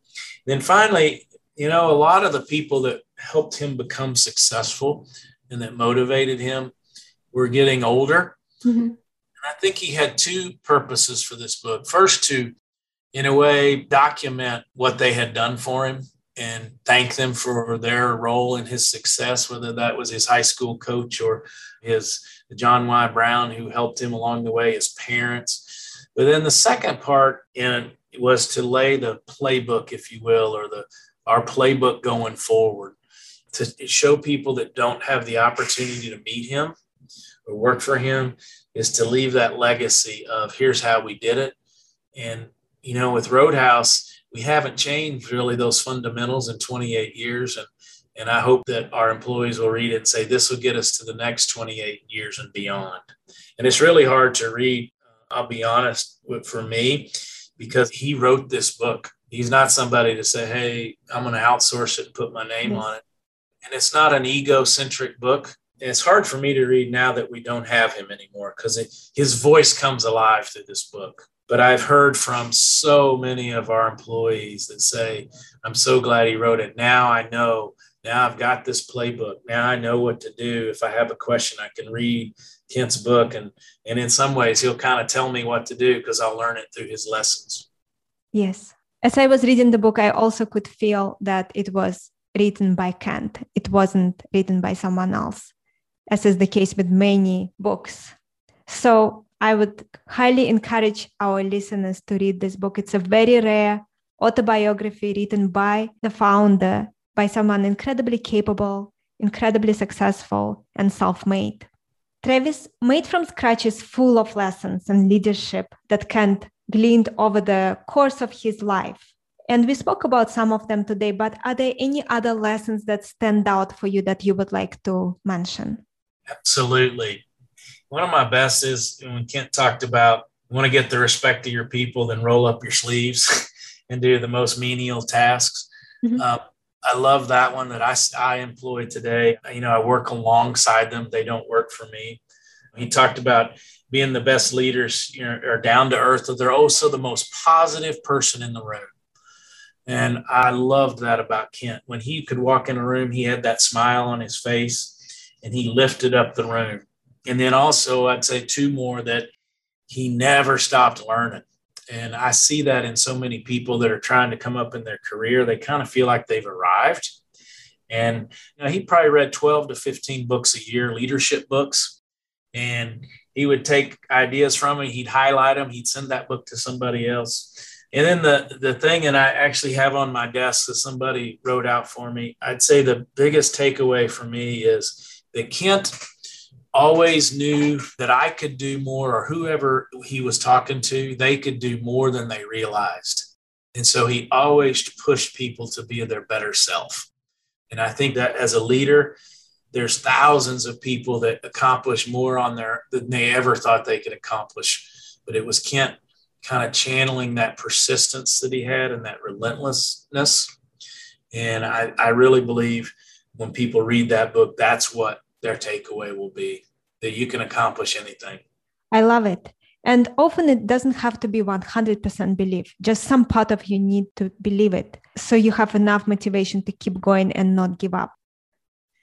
then finally, you know, a lot of the people that helped him become successful and that motivated him were getting older. Mm-hmm. And I think he had two purposes for this book. First, to, in a way, document what they had done for him and thank them for their role in his success, whether that was his high school coach or his John Y. Brown, who helped him along the way, his parents. But then the second part in was to lay the playbook, if you will, or the our playbook going forward to show people that don't have the opportunity to meet him or work for him is to leave that legacy of here's how we did it. And you know, with Roadhouse, we haven't changed really those fundamentals in 28 years. And, and I hope that our employees will read it and say, this will get us to the next 28 years and beyond. And it's really hard to read, uh, I'll be honest, for me, because he wrote this book. He's not somebody to say, hey, I'm going to outsource it and put my name on it. And it's not an egocentric book. And it's hard for me to read now that we don't have him anymore because his voice comes alive through this book. But I've heard from so many of our employees that say, I'm so glad he wrote it. Now I know Now I've got this playbook. Now I know what to do. If I have a question, I can read Kent's book. And, and in some ways, he'll kind of tell me what to do because I'll learn it through his lessons. Yes. As I was reading the book, I also could feel that it was written by Kent. It wasn't written by someone else, as is the case with many books. So I would highly encourage our listeners to read this book. It's a very rare autobiography written by the founder, by someone incredibly capable, incredibly successful, and self made. Travis, Made from Scratch, is full of lessons and leadership that Kent gleaned over the course of his life. And we spoke about some of them today, but are there any other lessons that stand out for you that you would like to mention? Absolutely. One of my best is when Kent talked about you want to get the respect of your people, then roll up your sleeves [LAUGHS] and do the most menial tasks. Mm-hmm. Uh, I love that one that I, I employ today. You know, I work alongside them. They don't work for me. He talked about being the best leaders, you know, are down to earth. They're also the most positive person in the room. And I loved that about Kent. When he could walk in a room, he had that smile on his face and he lifted up the room. And then also, I'd say two more that he never stopped learning. And I see that in so many people that are trying to come up in their career. They kind of feel like they've arrived. And you know, he probably read 12 to 15 books a year, leadership books. And he would take ideas from me, he'd highlight them, he'd send that book to somebody else. And then the the thing, and I actually have on my desk that somebody wrote out for me. I'd say the biggest takeaway for me is that Kent always knew that I could do more, or whoever he was talking to, they could do more than they realized. And so he always pushed people to be their better self. And I think that as a leader, there's thousands of people that accomplish more on their than they ever thought they could accomplish. But it was Kent kind of channeling that persistence that he had and that relentlessness. And I, I really believe when people read that book, that's what their takeaway will be that you can accomplish anything. I love it. And often it doesn't have to be 100% belief, just some part of you need to believe it. So you have enough motivation to keep going and not give up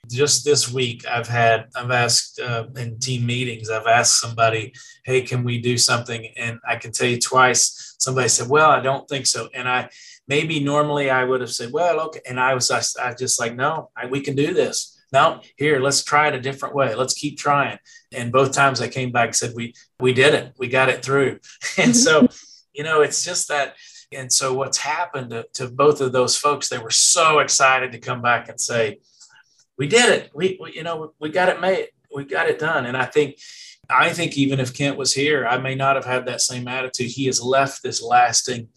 just this week i've had i've asked uh, in team meetings i've asked somebody hey can we do something and i can tell you twice somebody said well i don't think so and i maybe normally i would have said well okay and i was i, I just like no I, we can do this no here let's try it a different way let's keep trying and both times i came back and said we we did it we got it through [LAUGHS] and so mm-hmm. you know it's just that and so what's happened to, to both of those folks they were so excited to come back and say we did it. We, we, you know, we got it made. We got it done. And I think, I think even if Kent was here, I may not have had that same attitude. He has left this lasting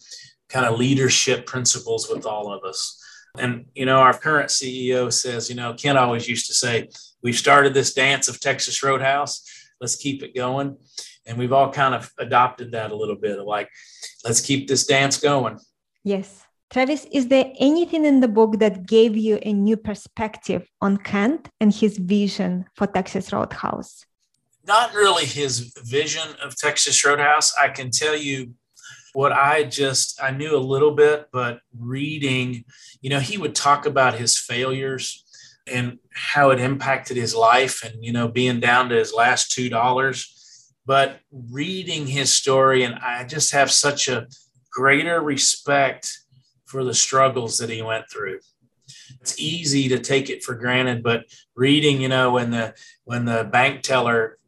kind of leadership principles with all of us. And, you know, our current CEO says, you know, Kent always used to say, we've started this dance of Texas Roadhouse. Let's keep it going. And we've all kind of adopted that a little bit of like, let's keep this dance going. Yes. Travis, is there anything in the book that gave you a new perspective on Kent and his vision for Texas Roadhouse? Not really his vision of Texas Roadhouse. I can tell you what I just I knew a little bit, but reading, you know, he would talk about his failures and how it impacted his life and you know being down to his last two dollars but reading his story and i just have such a greater respect for the struggles that he went through. It's easy to take it for granted, but reading, you know, when the when the bank teller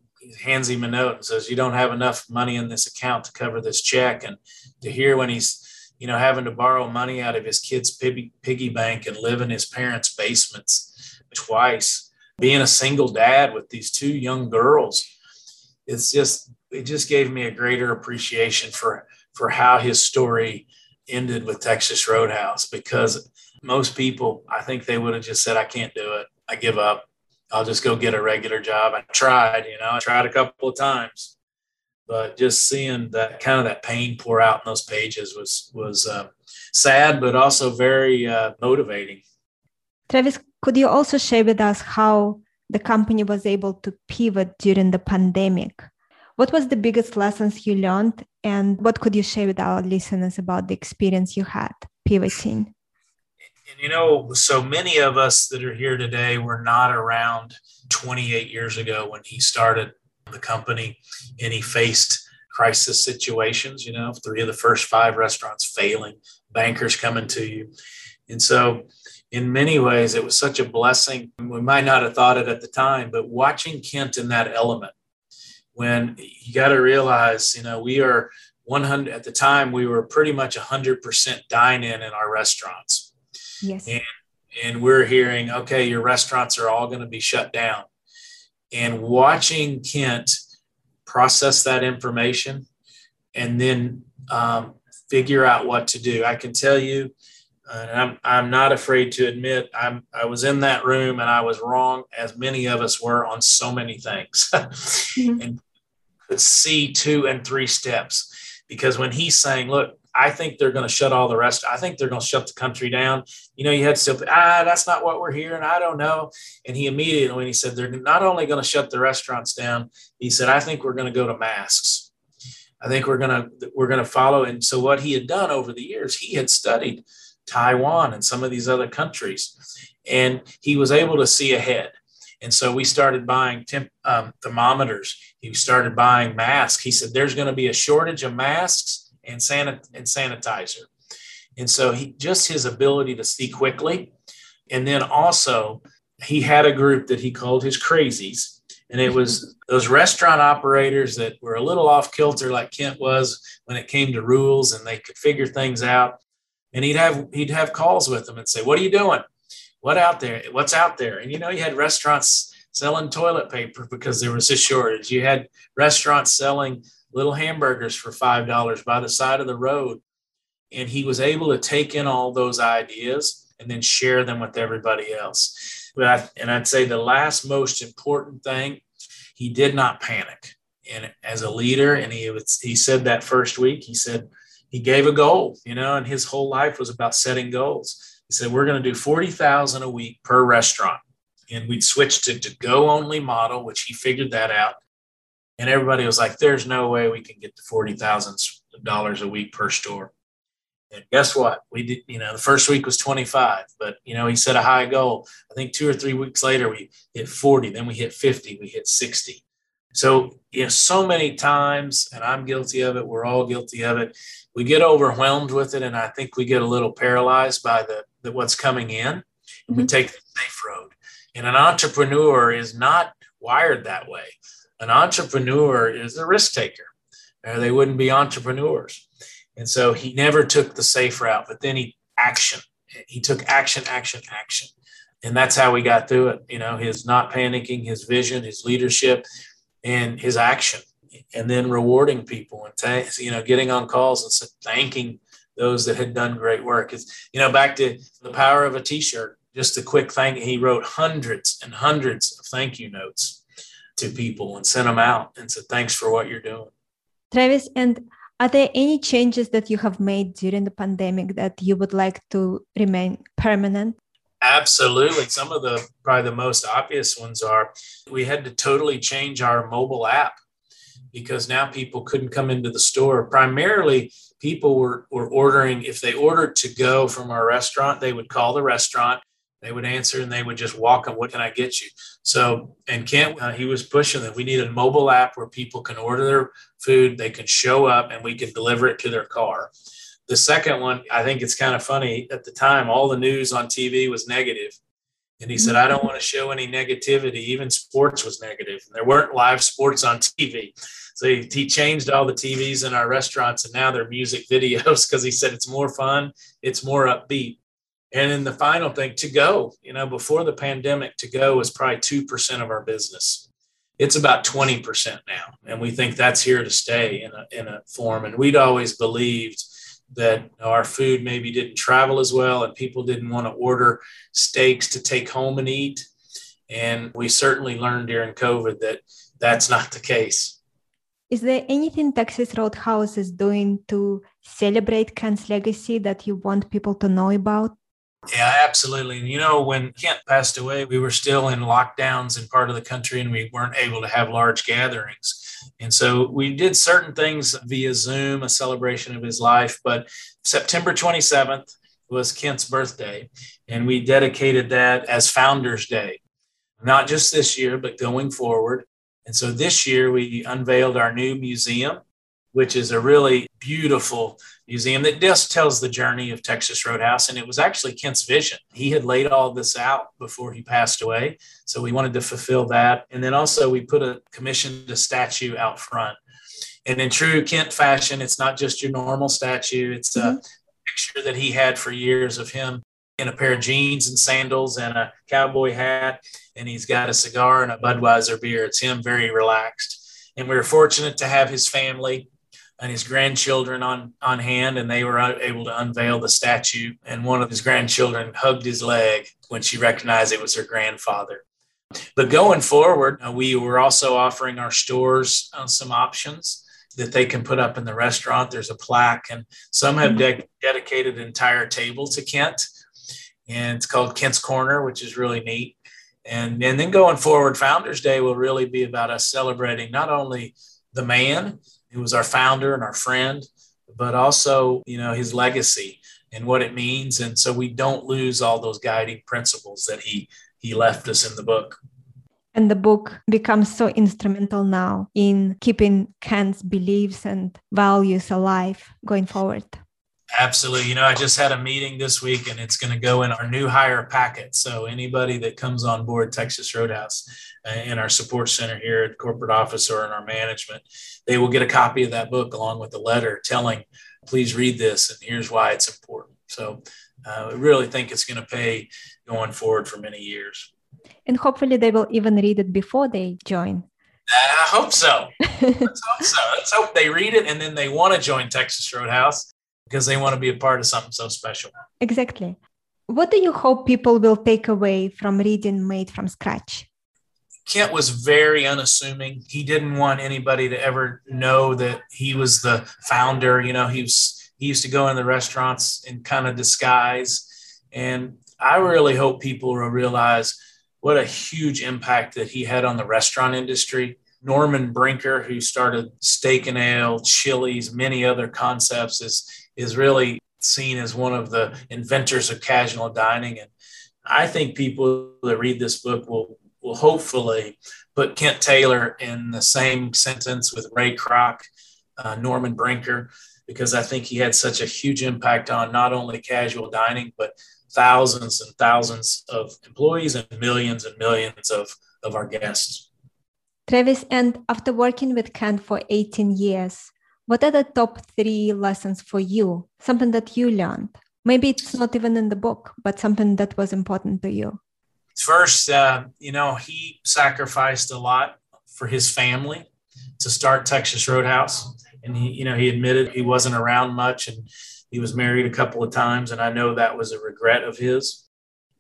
hands him a note and says, "You don't have enough money in this account to cover this check," and to hear when he's you know having to borrow money out of his kid's piggy, bank and live in his parents' basements twice, being a single dad with these two young girls, it's just it just gave me a greater appreciation for for how his story ended with Texas Roadhouse because most people, I think they would have just said, I can't do it. I give up. I'll just go get a regular job. I tried, you know, I tried a couple of times, but just seeing that kind of that pain pour out in those pages was, was uh, sad, but also very uh, motivating. Travis, could you also share with us how the company was able to pivot during the pandemic? What was the biggest lessons you learned, and what could you share with our listeners about the experience you had pivoting? And you know, so many of us that are here today were not around 28 years ago when he started the company and he faced crisis situations, you know, three of the first five restaurants failing, bankers coming to you. And so, in many ways, it was such a blessing. We might not have thought it at the time, but watching Kent in that element, when you got to realize, you know, we are 100 at the time, we were pretty much 100% dine in in our restaurants. Yes. And, and we're hearing, okay, your restaurants are all going to be shut down. And watching Kent process that information and then um, figure out what to do. I can tell you, and I'm I'm not afraid to admit I'm I was in that room and I was wrong as many of us were on so many things [LAUGHS] mm-hmm. and could see two and three steps because when he's saying look I think they're going to shut all the rest I think they're going to shut the country down you know you had to ah that's not what we're hearing I don't know and he immediately when he said they're not only going to shut the restaurants down he said I think we're going to go to masks I think we're going to we're going to follow and so what he had done over the years he had studied Taiwan and some of these other countries. And he was able to see ahead. And so we started buying temp, um, thermometers. He started buying masks. He said, There's going to be a shortage of masks and, sanit- and sanitizer. And so he just his ability to see quickly. And then also, he had a group that he called his crazies. And it was those restaurant operators that were a little off kilter, like Kent was when it came to rules and they could figure things out and he'd have he'd have calls with them and say, "What are you doing? What out there? What's out there?" And you know, you had restaurants selling toilet paper because there was a shortage. You had restaurants selling little hamburgers for five dollars by the side of the road, and he was able to take in all those ideas and then share them with everybody else. But I, and I'd say the last most important thing, he did not panic. And as a leader, and he was, he said that first week, he said he gave a goal, you know, and his whole life was about setting goals. He said, We're going to do 40,000 a week per restaurant. And we'd switch to, to go only model, which he figured that out. And everybody was like, There's no way we can get to $40,000 a week per store. And guess what? We did, you know, the first week was 25, but, you know, he set a high goal. I think two or three weeks later, we hit 40, then we hit 50, we hit 60. So, you know, so many times, and I'm guilty of it, we're all guilty of it we get overwhelmed with it, and I think we get a little paralyzed by the, the what's coming in. Mm-hmm. We take the safe road, and an entrepreneur is not wired that way. An entrepreneur is a risk taker, or they wouldn't be entrepreneurs. And so he never took the safe route, but then he action. He took action, action, action. And that's how we got through it. You know, his not panicking, his vision, his leadership, and his action and then rewarding people and ta- you know getting on calls and thanking those that had done great work. It's you know back to the power of a T-shirt. Just a quick thank. He wrote hundreds and hundreds of thank you notes to people and sent them out and said thanks for what you're doing. Travis, and are there any changes that you have made during the pandemic that you would like to remain permanent? Absolutely. Some of the probably the most obvious ones are we had to totally change our mobile app because now people couldn't come into the store. Primarily, people were, were ordering, if they ordered to go from our restaurant, they would call the restaurant, they would answer, and they would just walk up, What can I get you? So, and Kent, uh, he was pushing that we need a mobile app where people can order their food, they can show up, and we can deliver it to their car. The second one, I think it's kind of funny. At the time, all the news on TV was negative. And he said, I don't want to show any negativity. Even sports was negative. There weren't live sports on TV. So he, he changed all the TVs in our restaurants and now they're music [LAUGHS] videos because he said it's more fun, it's more upbeat. And then the final thing, to go, you know, before the pandemic, to go was probably 2% of our business. It's about 20% now. And we think that's here to stay in a, in a form. And we'd always believed that our food maybe didn't travel as well and people didn't want to order steaks to take home and eat. And we certainly learned during COVID that that's not the case. Is there anything Texas Roadhouse is doing to celebrate Kent's legacy that you want people to know about? Yeah, absolutely. And you know, when Kent passed away, we were still in lockdowns in part of the country and we weren't able to have large gatherings. And so we did certain things via Zoom, a celebration of his life. But September 27th, was Kent's birthday, and we dedicated that as Founders Day, not just this year, but going forward. And so this year we unveiled our new museum, which is a really beautiful museum that just tells the journey of Texas Roadhouse. And it was actually Kent's vision. He had laid all this out before he passed away. So we wanted to fulfill that. And then also we put a commissioned a statue out front. And in true Kent fashion, it's not just your normal statue. It's a mm-hmm. picture that he had for years of him in a pair of jeans and sandals and a cowboy hat. And he's got a cigar and a Budweiser beer. It's him very relaxed. And we were fortunate to have his family and his grandchildren on, on hand, and they were able to unveil the statue. And one of his grandchildren hugged his leg when she recognized it was her grandfather. But going forward, uh, we were also offering our stores uh, some options that they can put up in the restaurant. There's a plaque, and some have de- dedicated an entire table to Kent, and it's called Kent's Corner, which is really neat. And, and then going forward, Founders Day will really be about us celebrating not only the man who was our founder and our friend, but also, you know, his legacy and what it means. And so we don't lose all those guiding principles that he he left us in the book. And the book becomes so instrumental now in keeping Kent's beliefs and values alive going forward. Absolutely. You know, I just had a meeting this week and it's going to go in our new hire packet. So anybody that comes on board Texas Roadhouse uh, in our support center here at corporate office or in our management, they will get a copy of that book along with a letter telling, please read this and here's why it's important. So uh, I really think it's going to pay going forward for many years. And hopefully they will even read it before they join. I hope so. [LAUGHS] Let's hope so. Let's hope they read it and then they want to join Texas Roadhouse because they want to be a part of something so special. Exactly. What do you hope people will take away from reading Made from Scratch? Kent was very unassuming. He didn't want anybody to ever know that he was the founder. You know, he was he used to go in the restaurants in kind of disguise. And I really hope people will realize what a huge impact that he had on the restaurant industry. Norman Brinker, who started Steak and Ale, Chili's, many other concepts, is is really seen as one of the inventors of casual dining. And I think people that read this book will will hopefully put Kent Taylor in the same sentence with Ray Kroc, uh, Norman Brinker, because I think he had such a huge impact on not only casual dining, but thousands and thousands of employees and millions and millions of, of our guests. Travis, and after working with Kent for 18 years, what are the top three lessons for you? Something that you learned? Maybe it's not even in the book, but something that was important to you. First, uh, you know, he sacrificed a lot for his family to start Texas Roadhouse. And he, you know, he admitted he wasn't around much and he was married a couple of times. And I know that was a regret of his.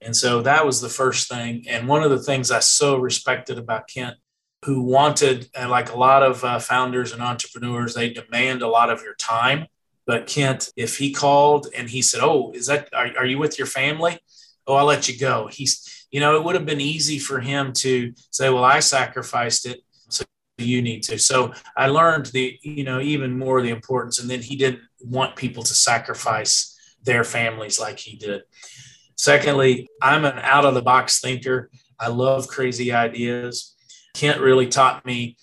And so that was the first thing. And one of the things I so respected about Kent who wanted, like a lot of uh, founders and entrepreneurs, they demand a lot of your time. But Kent, if he called and he said, "Oh, is that are, are you with your family?" Oh, I'll let you go. He's, you know, it would have been easy for him to say, "Well, I sacrificed it, so you need to." So I learned the, you know, even more the importance. And then he didn't want people to sacrifice their families like he did. Secondly, I'm an out of the box thinker. I love crazy ideas. Kent really taught me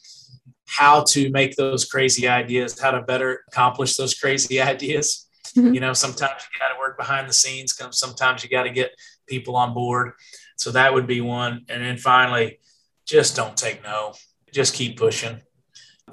how to make those crazy ideas, how to better accomplish those crazy [LAUGHS] ideas. Mm-hmm. You know, sometimes you got to work behind the scenes, sometimes you got to get people on board. So that would be one. And then finally, just don't take no, just keep pushing.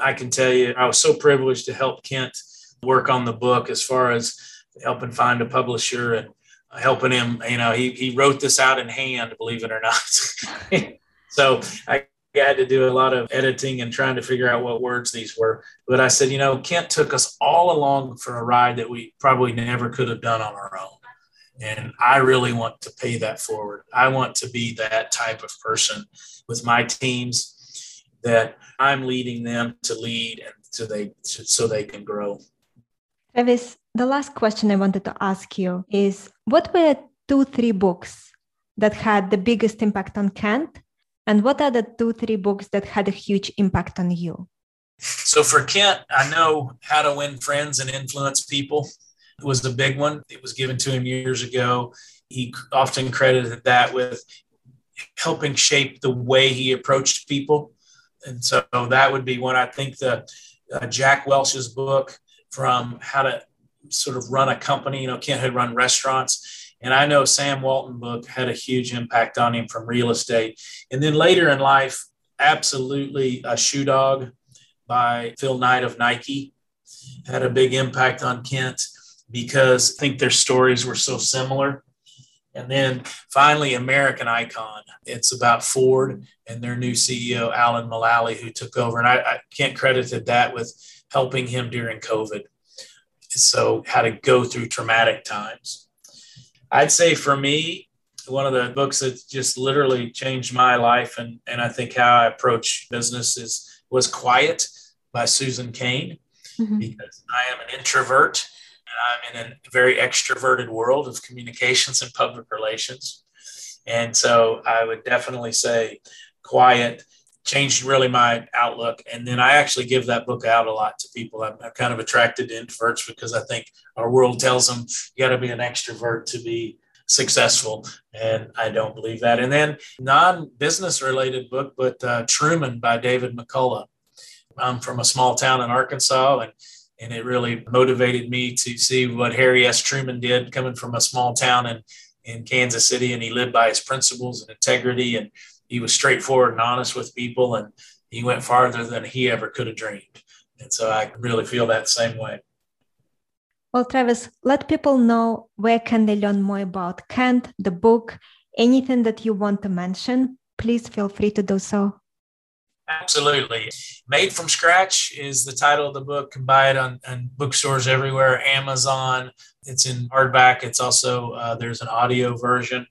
I can tell you, I was so privileged to help Kent work on the book as far as helping find a publisher and helping him. You know, he, he wrote this out in hand, believe it or not. [LAUGHS] so I had to do a lot of editing and trying to figure out what words these were. But I said, you know, Kent took us all along for a ride that we probably never could have done on our own. And I really want to pay that forward. I want to be that type of person with my teams that I'm leading them to lead and so they so they can grow. Travis, the last question I wanted to ask you is what were two, three books that had the biggest impact on Kent and what are the two, three books that had a huge impact on you? So for Kent, I know How to Win Friends and Influence People. was a big one. It was given to him years ago. He often credited that with helping shape the way he approached people. And so that would be one. I think the uh, Jack Welch's book from how to sort of run a company. You know, Kent had run restaurants. And I know Sam Walton book had a huge impact on him from real estate. And then later in life, absolutely a shoe dog by Phil Knight of Nike had a big impact on Kent because I think their stories were so similar. And then finally, American Icon. It's about Ford and their new CEO, Alan Mulally, who took over. And I, I can't credit that with helping him during COVID. So, how to go through traumatic times. I'd say for me, one of the books that just literally changed my life and, and I think how I approach business is was Quiet by Susan Cain, mm-hmm. because I am an introvert and I'm in a very extroverted world of communications and public relations. And so I would definitely say quiet changed really my outlook. And then I actually give that book out a lot to people. I'm, I'm kind of attracted to introverts because I think our world tells them you got to be an extrovert to be successful. And I don't believe that. And then non business related book, but uh, Truman by David McCullough. I'm from a small town in Arkansas and and it really motivated me to see what Harry S. Truman did coming from a small town in, in Kansas City. And he lived by his principles and integrity, and he was straightforward and honest with people, and he went farther than he ever could have dreamed. And so I really feel that same way. Well, Travis, let people know where can they learn more about Kent, the book, anything that you want to mention. Please feel free to do so. Absolutely. Made from Scratch is the title of the book. You can buy it on, on bookstores everywhere, Amazon. It's in hardback. It's also, uh, there's an audio version.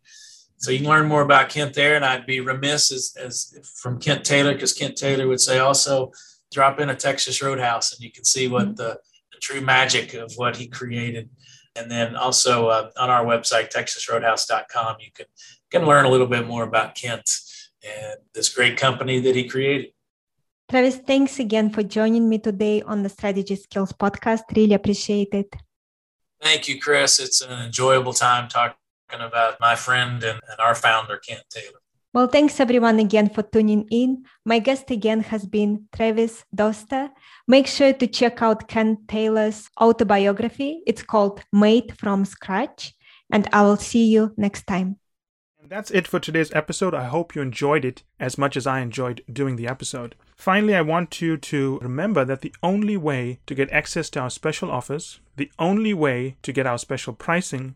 So you can learn more about Kent there. And I'd be remiss as, as from Kent Taylor, because Kent Taylor would say also drop in a Texas Roadhouse and you can see what mm-hmm. the, the true magic of what he created. And then also uh, on our website, texasroadhouse.com, you can, can learn a little bit more about Kent and this great company that he created. Travis, thanks again for joining me today on the Strategy Skills podcast. Really appreciate it. Thank you, Kris. It's an enjoyable time talking about my friend and, and our founder, Kent Taylor. Well, thanks everyone again for tuning in. My guest again has been Travis Doster. Make sure to check out Kent Taylor's autobiography. It's called Made from Scratch. And I will see you next time. That's it for today's episode. I hope you enjoyed it as much as I enjoyed doing the episode. Finally, I want you to remember that the only way to get access to our special offers, the only way to get our special pricing,